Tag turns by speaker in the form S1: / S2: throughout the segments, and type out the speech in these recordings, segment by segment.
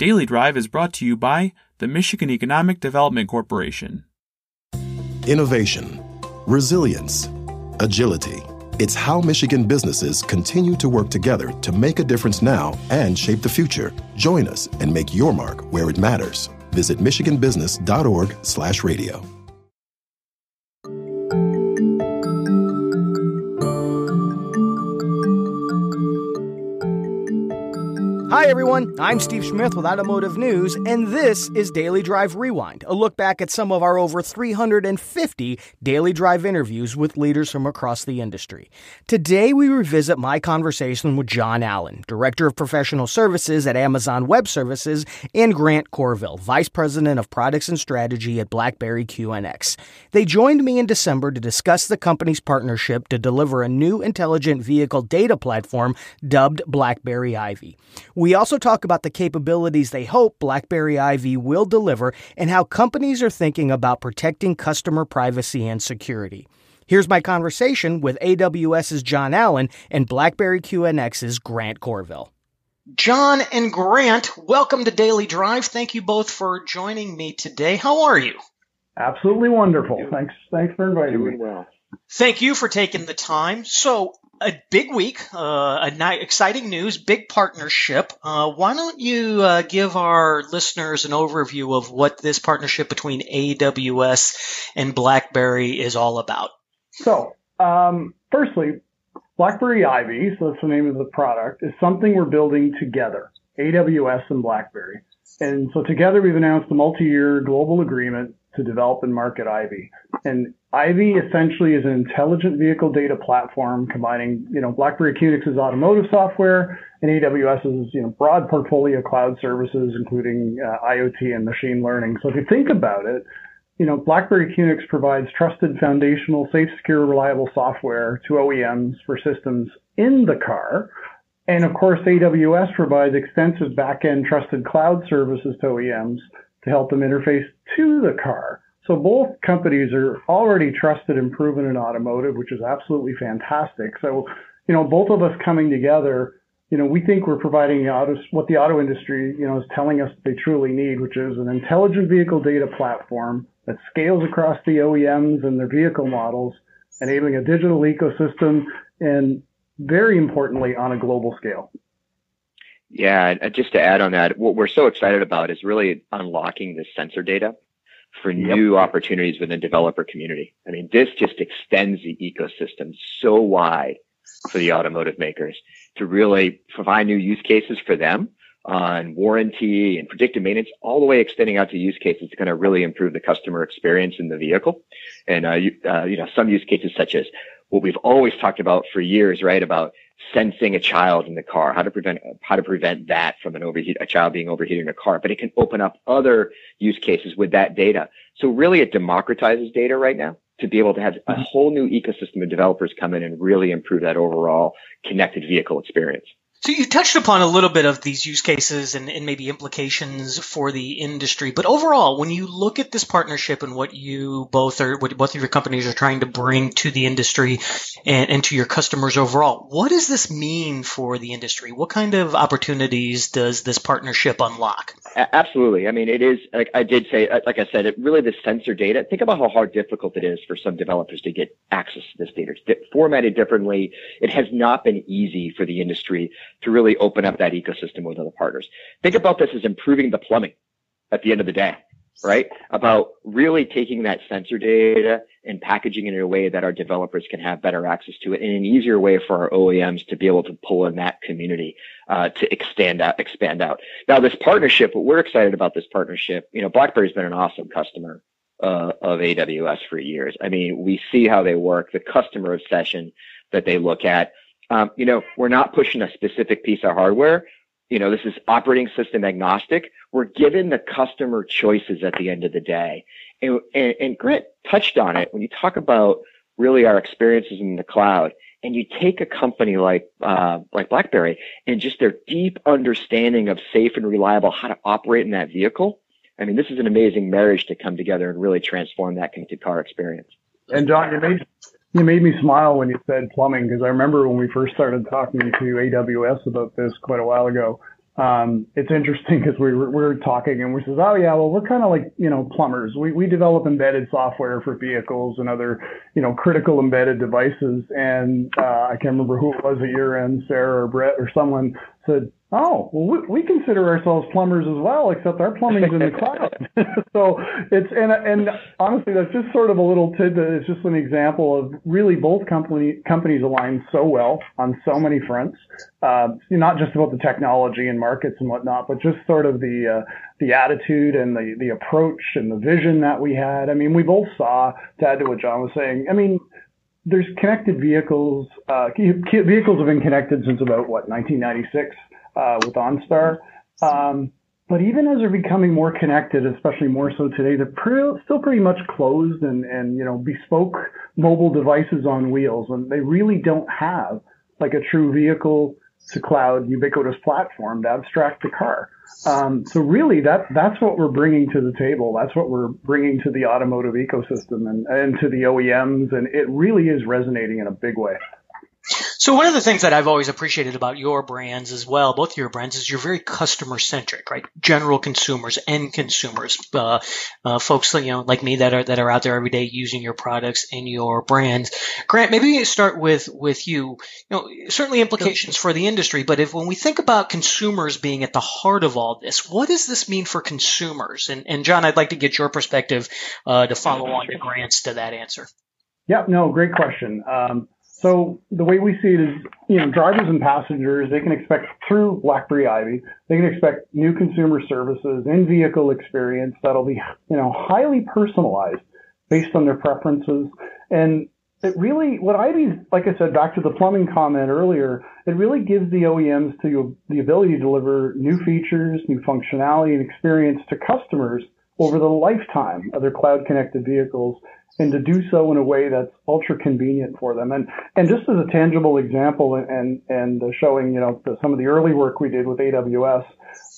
S1: Daily Drive is brought to you by the Michigan Economic Development Corporation.
S2: Innovation, resilience, agility. It's how Michigan businesses continue to work together to make a difference now and shape the future. Join us and make your mark where it matters. Visit michiganbusiness.org/radio.
S3: Hi, everyone. I'm Steve Smith with Automotive News, and this is Daily Drive Rewind, a look back at some of our over 350 Daily Drive interviews with leaders from across the industry. Today, we revisit my conversation with John Allen, Director of Professional Services at Amazon Web Services, and Grant Courville, Vice President of Products and Strategy at BlackBerry QNX. They joined me in December to discuss the company's partnership to deliver a new intelligent vehicle data platform dubbed BlackBerry Ivy. We also talk about the capabilities they hope BlackBerry Ivy will deliver and how companies are thinking about protecting customer privacy and security. Here's my conversation with AWS's John Allen and BlackBerry QNX's Grant Courville. John and Grant, welcome to Daily Drive. Thank you both for joining me today. How are you?
S4: Absolutely wonderful. Thanks. Thanks for inviting me.
S5: Well.
S3: Thank you for taking the time. So, a big week, uh, a night, exciting news, big partnership. Uh, why don't you uh, give our listeners an overview of what this partnership between AWS and BlackBerry is all about?
S4: So, um, firstly, BlackBerry Ivy, so that's the name of the product, is something we're building together, AWS and BlackBerry. And so together we've announced a multi-year global agreement to develop and market Ivy. And Ivy essentially is an intelligent vehicle data platform combining, you know, BlackBerry QNX's automotive software and AWS's, you know, broad portfolio of cloud services, including uh, IoT and machine learning. So if you think about it, you know, BlackBerry QNX provides trusted, foundational, safe, secure, reliable software to OEMs for systems in the car. And of course, AWS provides extensive back-end trusted cloud services to OEMs to help them interface to the car. So both companies are already trusted and proven in automotive, which is absolutely fantastic. So, you know, both of us coming together, you know, we think we're providing auto, what the auto industry, you know, is telling us they truly need, which is an intelligent vehicle data platform that scales across the OEMs and their vehicle models, enabling a digital ecosystem and very importantly on a global scale.
S5: Yeah, just to add on that, what we're so excited about is really unlocking this sensor data for yep. new opportunities within the developer community. I mean, this just extends the ecosystem so wide for the automotive makers to really provide new use cases for them on warranty and predictive maintenance, all the way extending out to use cases to kind of really improve the customer experience in the vehicle. And, uh, you, uh, you know, some use cases such as what we've always talked about for years, right? About sensing a child in the car, how to prevent how to prevent that from an overheat a child being overheated in a car. But it can open up other use cases with that data. So really, it democratizes data right now to be able to have a mm-hmm. whole new ecosystem of developers come in and really improve that overall connected vehicle experience.
S3: So you touched upon a little bit of these use cases and, and, maybe implications for the industry, but overall, when you look at this partnership and what you both are, what both of your companies are trying to bring to the industry and, and to your customers overall, what does this mean for the industry? What kind of opportunities does this partnership unlock?
S5: Absolutely. I mean, it is, like I did say, uh, like I said, it really the sensor data. Think about how hard difficult it is for some developers to get access to this data. It's formatted differently. It has not been easy for the industry to really open up that ecosystem with other partners. Think about this as improving the plumbing at the end of the day, right? About really taking that sensor data and packaging it in a way that our developers can have better access to it in an easier way for our OEMs to be able to pull in that community uh, to extend out, expand out. Now, this partnership, what we're excited about this partnership. You know, BlackBerry's been an awesome customer uh, of AWS for years. I mean, we see how they work, the customer obsession that they look at. Um, you know, we're not pushing a specific piece of hardware. You know, this is operating system agnostic. We're giving the customer choices at the end of the day. And, and, and Grant touched on it when you talk about really our experiences in the cloud and you take a company like uh, like BlackBerry and just their deep understanding of safe and reliable how to operate in that vehicle. I mean, this is an amazing marriage to come together and really transform that connected car experience.
S4: And John, you made you made me smile when you said plumbing because I remember when we first started talking to AWS about this quite a while ago. um, it's interesting because we were, we were talking and we says, oh yeah, well we're kind of like you know plumbers. We we develop embedded software for vehicles and other you know critical embedded devices. And uh, I can't remember who it was at your end, Sarah or Brett or someone said, Oh, well, we, we consider ourselves plumbers as well, except our plumbing's in the cloud. so it's and and honestly, that's just sort of a little tidbit. It's just an example of really both company companies align so well on so many fronts. Uh, not just about the technology and markets and whatnot, but just sort of the uh, the attitude and the the approach and the vision that we had. I mean, we both saw to add to what John was saying. I mean, there's connected vehicles. Uh, vehicles have been connected since about what 1996 uh, with OnStar. Um, but even as they're becoming more connected, especially more so today, they're pre- still pretty much closed and, and, you know, bespoke mobile devices on wheels. And they really don't have like a true vehicle to cloud ubiquitous platform to abstract the car. Um, so really that, that's what we're bringing to the table. That's what we're bringing to the automotive ecosystem and, and to the OEMs. And it really is resonating in a big way.
S6: So one of the things that I've always appreciated about your brands as well, both your brands, is you're very customer centric, right? General consumers, end consumers, uh, uh, folks you know like me that are that are out there every day using your products and your brands. Grant, maybe start with with you. You know, certainly implications for the industry, but if when we think about consumers being at the heart of all this, what does this mean for consumers? And, and John, I'd like to get your perspective uh, to follow on to Grant's to that answer.
S4: Yeah, no, great question. Um, so the way we see it is, you know, drivers and passengers, they can expect through BlackBerry Ivy, they can expect new consumer services, in-vehicle experience that'll be, you know, highly personalized based on their preferences. And it really, what Ivy, like I said, back to the plumbing comment earlier, it really gives the OEMs to the ability to deliver new features, new functionality and experience to customers over the lifetime of their cloud connected vehicles and to do so in a way that's ultra convenient for them. And and just as a tangible example, and and showing you know the, some of the early work we did with AWS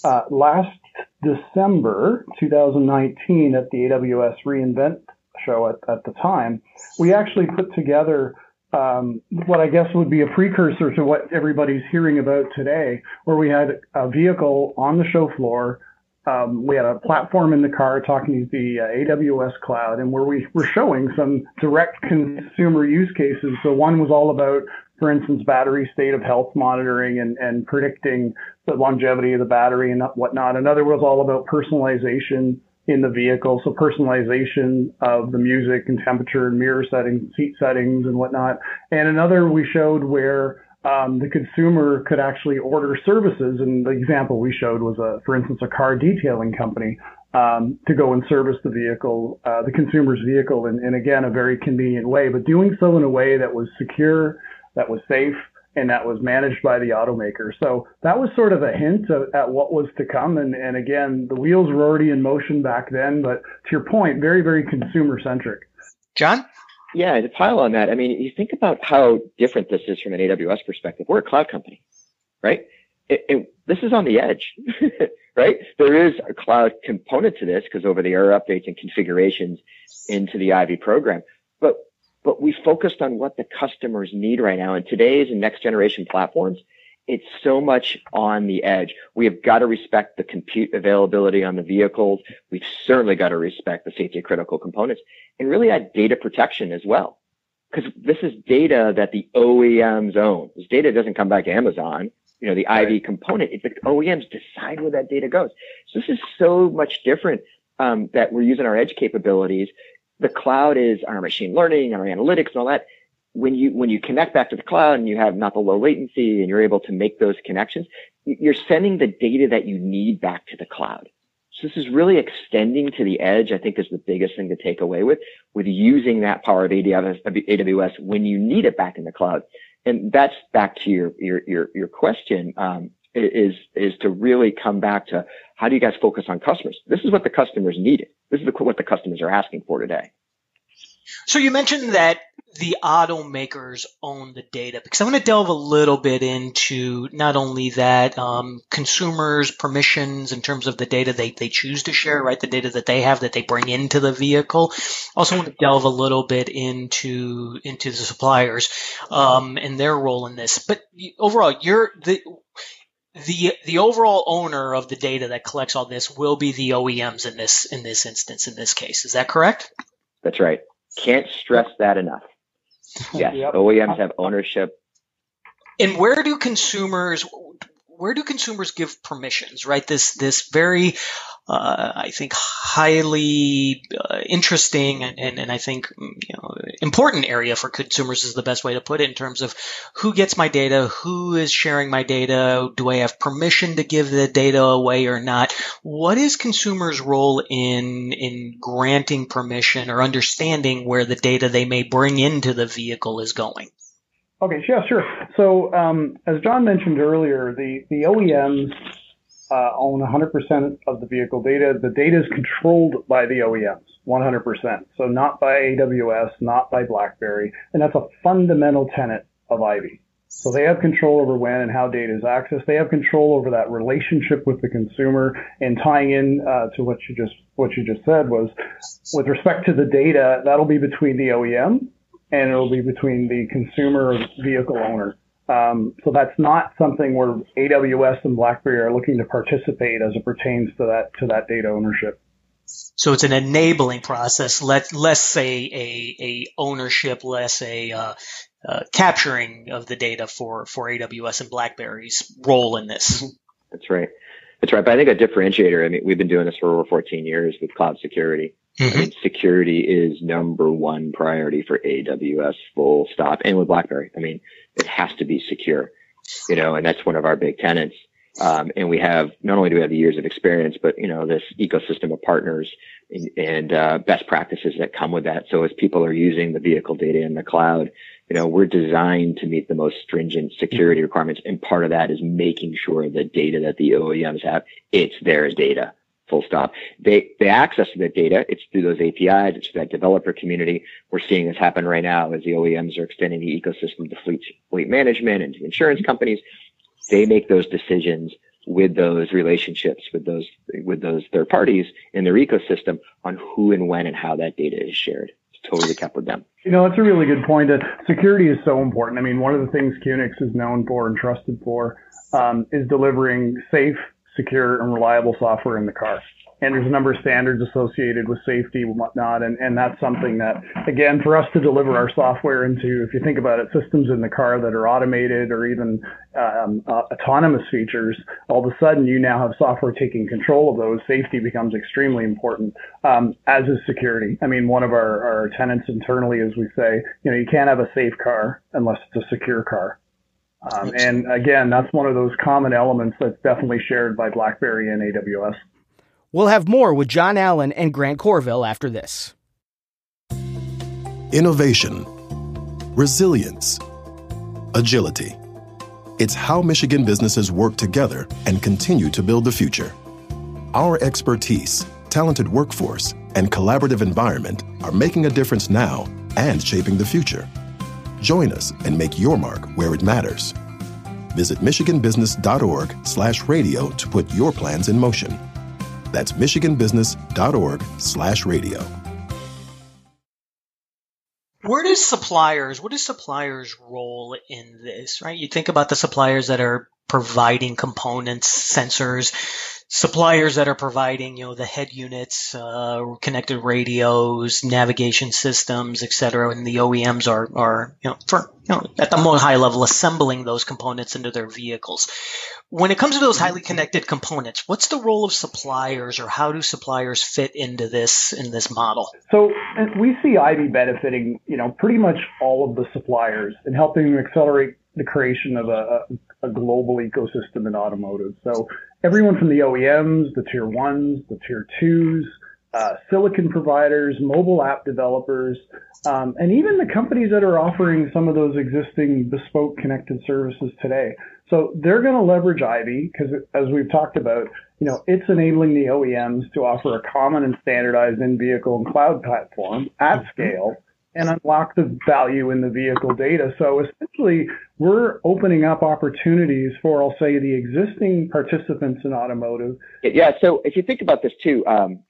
S4: uh, last December 2019 at the AWS reInvent show at, at the time, we actually put together. Um, what I guess would be a precursor to what everybody's hearing about today, where we had a vehicle on the show floor um, we had a platform in the car talking to the uh, AWS cloud, and where we were showing some direct consumer use cases. So one was all about, for instance, battery state of health monitoring and, and predicting the longevity of the battery and whatnot. Another was all about personalization in the vehicle, so personalization of the music and temperature and mirror settings, seat settings and whatnot. And another we showed where um, the consumer could actually order services. And the example we showed was, a, for instance, a car detailing company um, to go and service the vehicle, uh, the consumer's vehicle, in, in again a very convenient way, but doing so in a way that was secure, that was safe, and that was managed by the automaker. So that was sort of a hint of, at what was to come. And, and again, the wheels were already in motion back then, but to your point, very, very consumer centric.
S6: John?
S5: Yeah, to pile on that, I mean, you think about how different this is from an AWS perspective. We're a cloud company, right? It, it, this is on the edge, right? There is a cloud component to this because over the air updates and configurations into the Ivy program, but but we focused on what the customers need right now. And today's and next generation platforms, it's so much on the edge. We have got to respect the compute availability on the vehicles. We've certainly got to respect the safety critical components and really add data protection as well. Because this is data that the OEMs own. This data doesn't come back to Amazon. You know, the right. Ivy component, it's the OEMs decide where that data goes. So this is so much different um, that we're using our edge capabilities. The cloud is our machine learning, our analytics and all that when you when you connect back to the cloud and you have not the low latency and you're able to make those connections, you're sending the data that you need back to the cloud. So this is really extending to the edge. I think is the biggest thing to take away with with using that power of AWS, when you need it back in the cloud. And that's back to your your your, your question. Um, is is to really come back to how do you guys focus on customers? This is what the customers needed. This is the, what the customers are asking for today.
S6: So you mentioned that the automakers own the data because I want to delve a little bit into not only that um, consumers permissions in terms of the data they, they choose to share, right? The data that they have that they bring into the vehicle. Also want to delve a little bit into into the suppliers um, and their role in this. But overall, you're the the the overall owner of the data that collects all this will be the OEMs in this in this instance in this case. Is that correct?
S5: That's right. Can't stress that enough. Yes, yep. OEMs have ownership.
S6: And where do consumers where do consumers give permissions? Right, this this very uh, I think highly uh, interesting and, and, and, I think you know important area for consumers is the best way to put it in terms of who gets my data, who is sharing my data, do I have permission to give the data away or not? What is consumers' role in in granting permission or understanding where the data they may bring into the vehicle is going?
S4: Okay, yeah, sure. So um, as John mentioned earlier, the the OEMs uh, own 100% of the vehicle data. The data is controlled by the OEMs, 100%. So not by AWS, not by BlackBerry, and that's a fundamental tenet of Ivy. So they have control over when and how data is accessed. They have control over that relationship with the consumer. And tying in uh, to what you just what you just said was, with respect to the data, that'll be between the OEM and it'll be between the consumer or vehicle owner. Um, so that's not something where AWS and BlackBerry are looking to participate as it pertains to that to that data ownership.
S6: So it's an enabling process, let, less say a, a ownership, less a uh, uh, capturing of the data for, for AWS and BlackBerry's role in this. Mm-hmm.
S5: That's right. That's right. But I think a differentiator, I mean, we've been doing this for over 14 years with cloud security. Mm-hmm. I mean, security is number one priority for AWS full stop and with BlackBerry. I mean, it has to be secure, you know, and that's one of our big tenants. Um, and we have not only do we have the years of experience, but you know this ecosystem of partners and, and uh, best practices that come with that. So as people are using the vehicle data in the cloud, you know we're designed to meet the most stringent security requirements, and part of that is making sure the data that the OEMs have it's their data full stop. They, they access the data. It's through those APIs. It's that developer community. We're seeing this happen right now as the OEMs are extending the ecosystem to fleet, fleet management and to insurance companies. They make those decisions with those relationships with those, with those third parties in their ecosystem on who and when and how that data is shared. It's totally kept with them.
S4: You know, that's a really good point. That security is so important. I mean, one of the things QNX is known for and trusted for um, is delivering safe, secure and reliable software in the car. And there's a number of standards associated with safety and whatnot. And, and that's something that, again, for us to deliver our software into, if you think about it, systems in the car that are automated or even um, uh, autonomous features, all of a sudden you now have software taking control of those. Safety becomes extremely important, um, as is security. I mean, one of our, our tenants internally, as we say, you know, you can't have a safe car unless it's a secure car. Um, and again, that's one of those common elements that's definitely shared by BlackBerry and AWS.
S3: We'll have more with John Allen and Grant Courville after this.
S2: Innovation, resilience, agility. It's how Michigan businesses work together and continue to build the future. Our expertise, talented workforce, and collaborative environment are making a difference now and shaping the future. Join us and make your mark where it matters. Visit michiganbusiness.org/radio to put your plans in motion. That's michiganbusiness.org/radio.
S6: Where does suppliers, what is suppliers' role in this, right? You think about the suppliers that are providing components, sensors, suppliers that are providing, you know, the head units, uh, connected radios, navigation systems, et cetera, and the OEMs are, are, you know, for, you know, at the more high level, assembling those components into their vehicles. When it comes to those highly connected components, what's the role of suppliers or how do suppliers fit into this, in this model?
S4: So we see Ivy benefiting, you know, pretty much all of the suppliers and helping them accelerate the creation of a, a, global ecosystem in automotive. So everyone from the OEMs, the tier ones, the tier twos, uh, silicon providers, mobile app developers, um, and even the companies that are offering some of those existing bespoke connected services today. So they're going to leverage Ivy because, as we've talked about, you know, it's enabling the OEMs to offer a common and standardized in-vehicle and cloud platform at mm-hmm. scale and unlock the value in the vehicle data. So essentially, we're opening up opportunities for, I'll say, the existing participants in automotive.
S5: Yeah. So if you think about this too, um,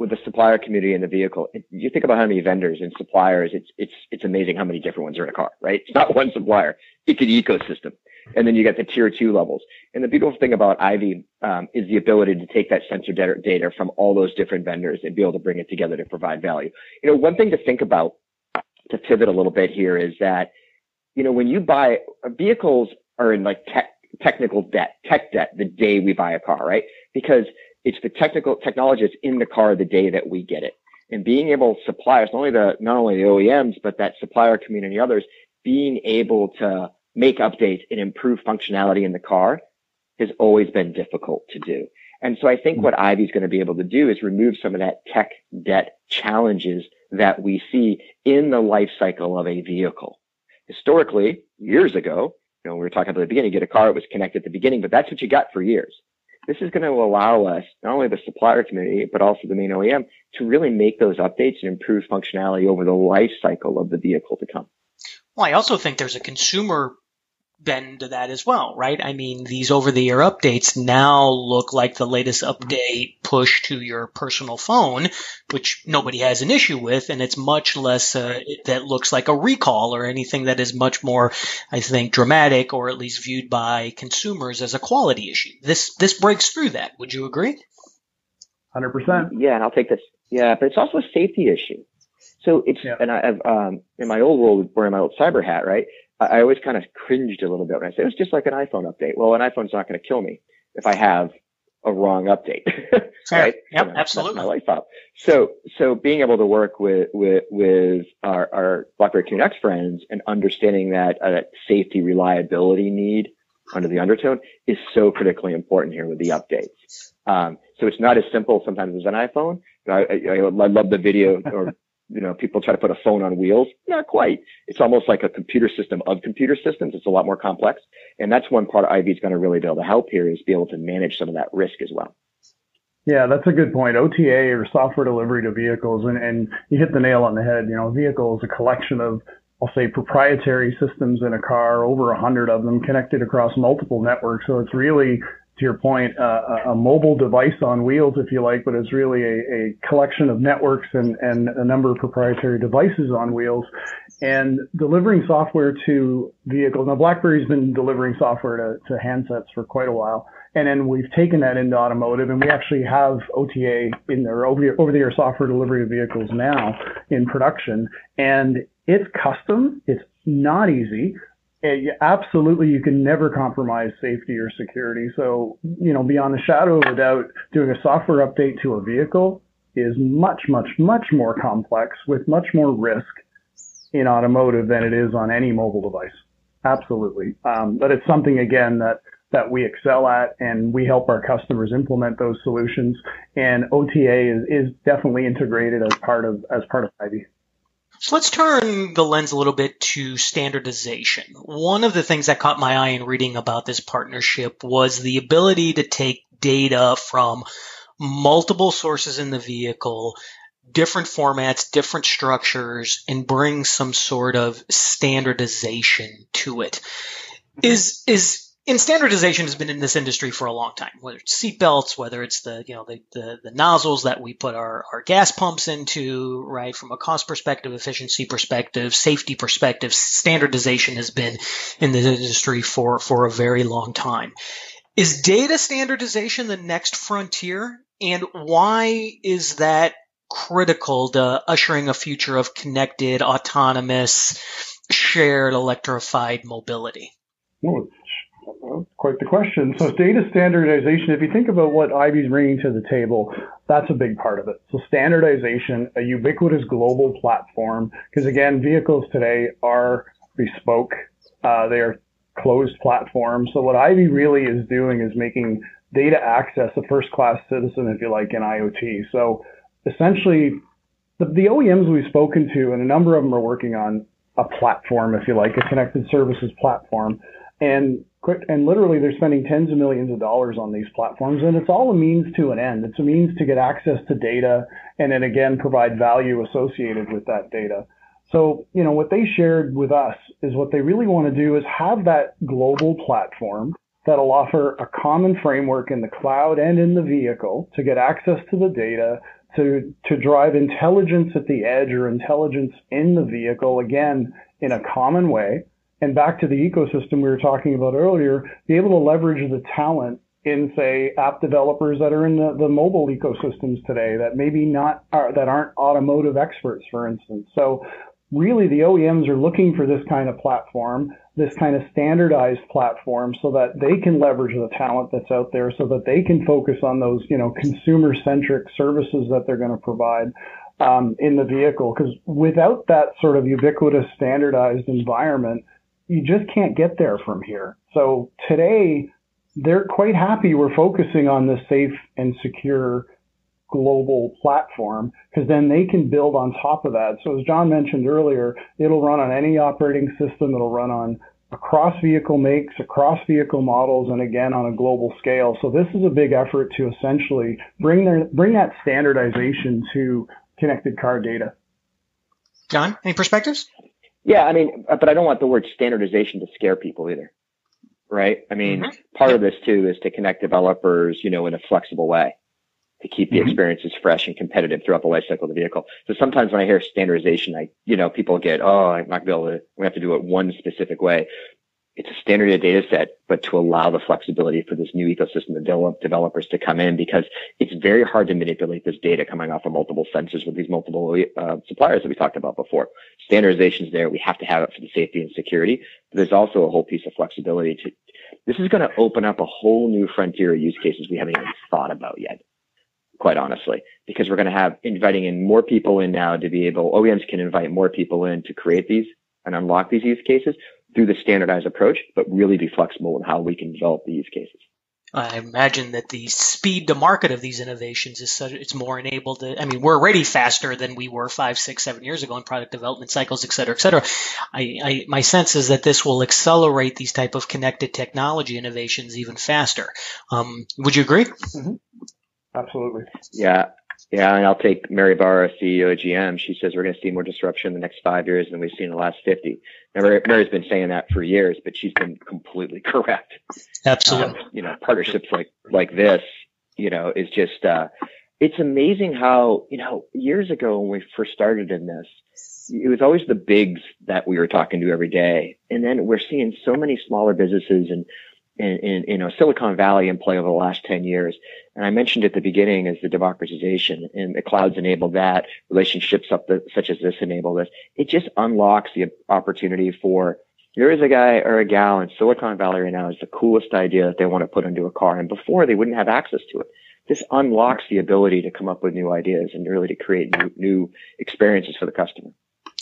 S5: with the supplier community in the vehicle, you think about how many vendors and suppliers. It's it's it's amazing how many different ones are in a car, right? It's not one supplier; it's an ecosystem. And then you get the tier two levels. And the beautiful thing about IVY um, is the ability to take that sensor data from all those different vendors and be able to bring it together to provide value. You know, one thing to think about to pivot a little bit here is that, you know, when you buy vehicles are in like tech, technical debt, tech debt the day we buy a car, right? Because it's the technical technology that's in the car the day that we get it. And being able to suppliers, not only the, not only the OEMs, but that supplier community others being able to make updates and improve functionality in the car has always been difficult to do. And so I think mm-hmm. what IVY is going to be able to do is remove some of that tech debt challenges that we see in the life cycle of a vehicle. Historically, years ago, you know, we were talking about the beginning, get a car, it was connected at the beginning, but that's what you got for years. This is going to allow us, not only the supplier community, but also the main OEM to really make those updates and improve functionality over the life cycle of the vehicle to come.
S6: Well, I also think there's a consumer bend to that as well, right? I mean, these over the air updates now look like the latest update push to your personal phone, which nobody has an issue with. And it's much less uh, that looks like a recall or anything that is much more, I think, dramatic or at least viewed by consumers as a quality issue. This, this breaks through that. Would you agree?
S4: 100%.
S5: Yeah. And I'll take this. Yeah. But it's also a safety issue. So it's, yeah. and I've, um, in my old world, wearing my old cyber hat, right? I always kind of cringed a little bit when I say it was just like an iPhone update. Well, an iPhone's not going to kill me if I have a wrong update, right?
S6: Yep, absolutely.
S5: my life up. So, so being able to work with with with our, our BlackBerry QNX friends and understanding that uh, safety reliability need under the undertone is so critically important here with the updates. Um, so it's not as simple sometimes as an iPhone. I, I, I love the video or you know, people try to put a phone on wheels. Not quite. It's almost like a computer system of computer systems. It's a lot more complex. And that's one part Ivy is going to really be able to help here is be able to manage some of that risk as well.
S4: Yeah, that's a good point. OTA or software delivery to vehicles, and, and you hit the nail on the head. You know, a vehicle is a collection of, I'll say, proprietary systems in a car, over a hundred of them connected across multiple networks. So it's really to your point, uh, a mobile device on wheels, if you like, but it's really a, a, collection of networks and, and a number of proprietary devices on wheels. And delivering software to vehicles. Now, BlackBerry's been delivering software to, to handsets for quite a while. And then we've taken that into automotive, and we actually have OTA in there, over the air software delivery of vehicles now in production. And it's custom, it's not easy absolutely you can never compromise safety or security. So, you know, beyond the shadow of a doubt, doing a software update to a vehicle is much, much, much more complex with much more risk in automotive than it is on any mobile device. Absolutely. Um, but it's something again that that we excel at and we help our customers implement those solutions and OTA is, is definitely integrated as part of as part of IVY.
S6: So let's turn the lens a little bit to standardization. One of the things that caught my eye in reading about this partnership was the ability to take data from multiple sources in the vehicle, different formats, different structures, and bring some sort of standardization to it. Mm-hmm. Is, is and standardization has been in this industry for a long time, whether it's seatbelts, whether it's the, you know, the, the, the, nozzles that we put our, our gas pumps into, right? From a cost perspective, efficiency perspective, safety perspective, standardization has been in the industry for, for a very long time. Is data standardization the next frontier? And why is that critical to ushering a future of connected, autonomous, shared, electrified mobility?
S4: Well, quite the question. So data standardization, if you think about what IVY's bringing to the table, that's a big part of it. So standardization, a ubiquitous global platform, because again, vehicles today are bespoke. Uh, they are closed platforms. So what IVY really is doing is making data access a first class citizen, if you like, in IoT. So essentially, the, the OEMs we've spoken to, and a number of them are working on a platform, if you like, a connected services platform. And and literally they're spending tens of millions of dollars on these platforms and it's all a means to an end it's a means to get access to data and then again provide value associated with that data so you know what they shared with us is what they really want to do is have that global platform that'll offer a common framework in the cloud and in the vehicle to get access to the data to to drive intelligence at the edge or intelligence in the vehicle again in a common way. And back to the ecosystem we were talking about earlier, be able to leverage the talent in say app developers that are in the, the mobile ecosystems today that maybe not are, that aren't automotive experts, for instance. So really the OEMs are looking for this kind of platform, this kind of standardized platform so that they can leverage the talent that's out there so that they can focus on those, you know, consumer centric services that they're going to provide. Um, in the vehicle, because without that sort of ubiquitous standardized environment, you just can't get there from here. So today, they're quite happy we're focusing on the safe and secure global platform because then they can build on top of that. So as John mentioned earlier, it'll run on any operating system. It'll run on across vehicle makes, across vehicle models, and again on a global scale. So this is a big effort to essentially bring their, bring that standardization to connected car data.
S6: John, any perspectives?
S5: Yeah, I mean, but I don't want the word standardization to scare people either right? I mean, mm-hmm. part of this too is to connect developers, you know, in a flexible way to keep the mm-hmm. experiences fresh and competitive throughout the life cycle of the vehicle. So sometimes when I hear standardization, I, you know, people get, oh, I'm not going to be able to, we have to do it one specific way it's a standard data set, but to allow the flexibility for this new ecosystem of develop, developers to come in because it's very hard to manipulate this data coming off of multiple sensors with these multiple uh, suppliers that we talked about before. Standardization is there. We have to have it for the safety and security, but there's also a whole piece of flexibility to, this is going to open up a whole new frontier of use cases we haven't even thought about yet quite honestly, because we're going to have inviting in more people in now to be able, OEMs can invite more people in to create these and unlock these use cases through the standardized approach, but really be flexible in how we can develop the use cases.
S6: I imagine that the speed to market of these innovations is such, it's more enabled to, I mean, we're already faster than we were five, six, seven years ago in product development cycles, et cetera, et cetera. I, I, my sense is that this will accelerate these type of connected technology innovations even faster. Um, would you agree?
S4: Mm-hmm. Absolutely.
S5: Yeah. Yeah, and I'll take Mary Barra, CEO of GM. She says we're going to see more disruption in the next five years than we've seen in the last 50. Mary, Mary's been saying that for years, but she's been completely correct.
S6: Absolutely.
S5: Um, you know, partnerships like, like this, you know, is just, uh, it's amazing how, you know, years ago when we first started in this, it was always the bigs that we were talking to every day. And then we're seeing so many smaller businesses and in, in, you know Silicon Valley in play over the last 10 years. And I mentioned at the beginning is the democratization and the clouds enabled that relationships up the, such as this enable this. It just unlocks the opportunity for there is a guy or a gal in Silicon Valley right now is the coolest idea that they want to put into a car. And before they wouldn't have access to it. This unlocks the ability to come up with new ideas and really to create new, new experiences for the customer.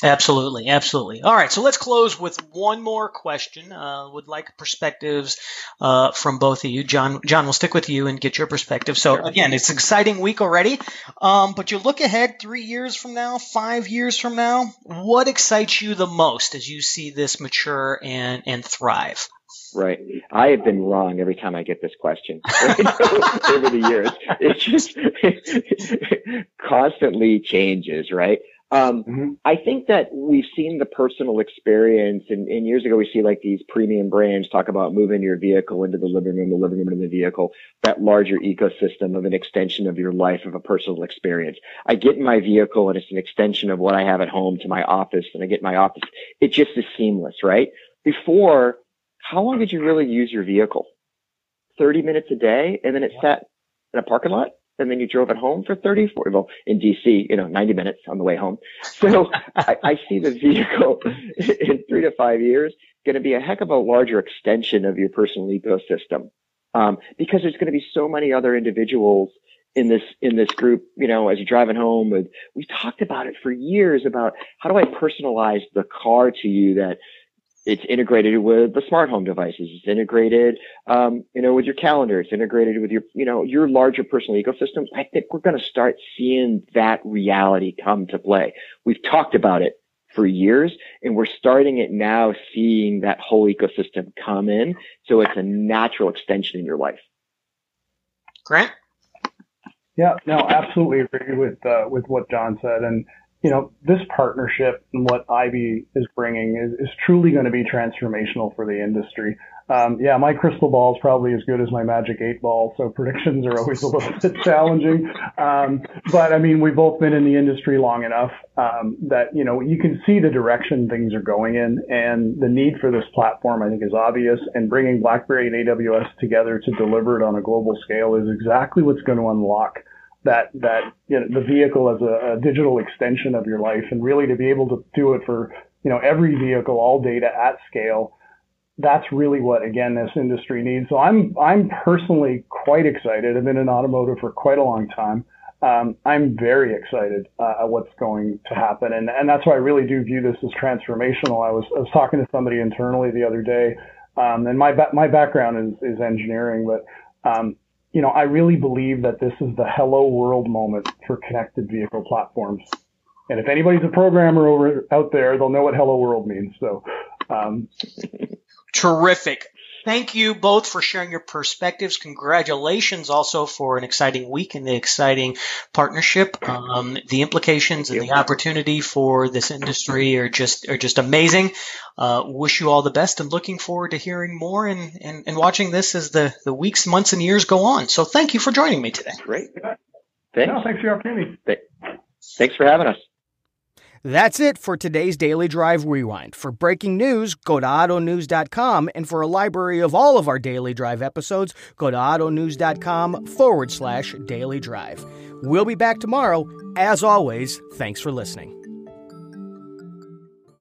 S6: Absolutely, absolutely. All right, so let's close with one more question. Uh, would like perspectives uh, from both of you, John. John, we'll stick with you and get your perspective. So again, it's an exciting week already, um, but you look ahead three years from now, five years from now. What excites you the most as you see this mature and and thrive?
S5: Right. I have been wrong every time I get this question over the years. It just constantly changes, right? Um, mm-hmm. I think that we've seen the personal experience, and, and, years ago we see like these premium brands talk about moving your vehicle into the living room, the living room into the vehicle, that larger ecosystem of an extension of your life of a personal experience. I get in my vehicle and it's an extension of what I have at home to my office, and I get in my office. It just is seamless, right? Before, how long did you really use your vehicle? 30 minutes a day, and then it sat in a parking lot? And then you drove it home for 30, 40, well, in DC, you know, 90 minutes on the way home. So I, I, see the vehicle in three to five years going to be a heck of a larger extension of your personal ecosystem. Um, because there's going to be so many other individuals in this, in this group, you know, as you're driving home and we've talked about it for years about how do I personalize the car to you that it's integrated with the smart home devices. It's integrated, um, you know, with your calendar. It's integrated with your, you know, your larger personal ecosystem. I think we're going to start seeing that reality come to play. We've talked about it for years and we're starting it now seeing that whole ecosystem come in. So it's a natural extension in your life.
S6: Grant?
S4: Yeah, no, absolutely agree with, uh, with what John said. And, you know, this partnership and what Ivy is bringing is, is truly going to be transformational for the industry. um, yeah, my crystal ball is probably as good as my magic eight ball, so predictions are always a little bit challenging. Um, but I mean, we've both been in the industry long enough um, that you know you can see the direction things are going in, and the need for this platform I think is obvious. And bringing BlackBerry and AWS together to deliver it on a global scale is exactly what's going to unlock that that you know, the vehicle as a, a digital extension of your life, and really to be able to do it for you know every vehicle, all data at scale that's really what again this industry needs. So I'm I'm personally quite excited. I've been in automotive for quite a long time. Um, I'm very excited uh, at what's going to happen, and and that's why I really do view this as transformational. I was I was talking to somebody internally the other day, um, and my ba- my background is is engineering, but um, you know I really believe that this is the hello world moment for connected vehicle platforms. And if anybody's a programmer over out there, they'll know what hello world means. So. Um,
S6: Terrific. Thank you both for sharing your perspectives. Congratulations also for an exciting week and the exciting partnership. Um, the implications and the opportunity for this industry are just are just amazing. Uh, wish you all the best and looking forward to hearing more and, and, and watching this as the, the weeks, months, and years go on. So thank you for joining me today.
S5: Great.
S4: Thanks. No, thanks for the opportunity.
S5: Thanks for having us.
S3: That's it for today's Daily Drive Rewind. For breaking news, go to autonews.com, and for a library of all of our Daily Drive episodes, go to autonews.com forward slash daily drive. We'll be back tomorrow. As always, thanks for listening.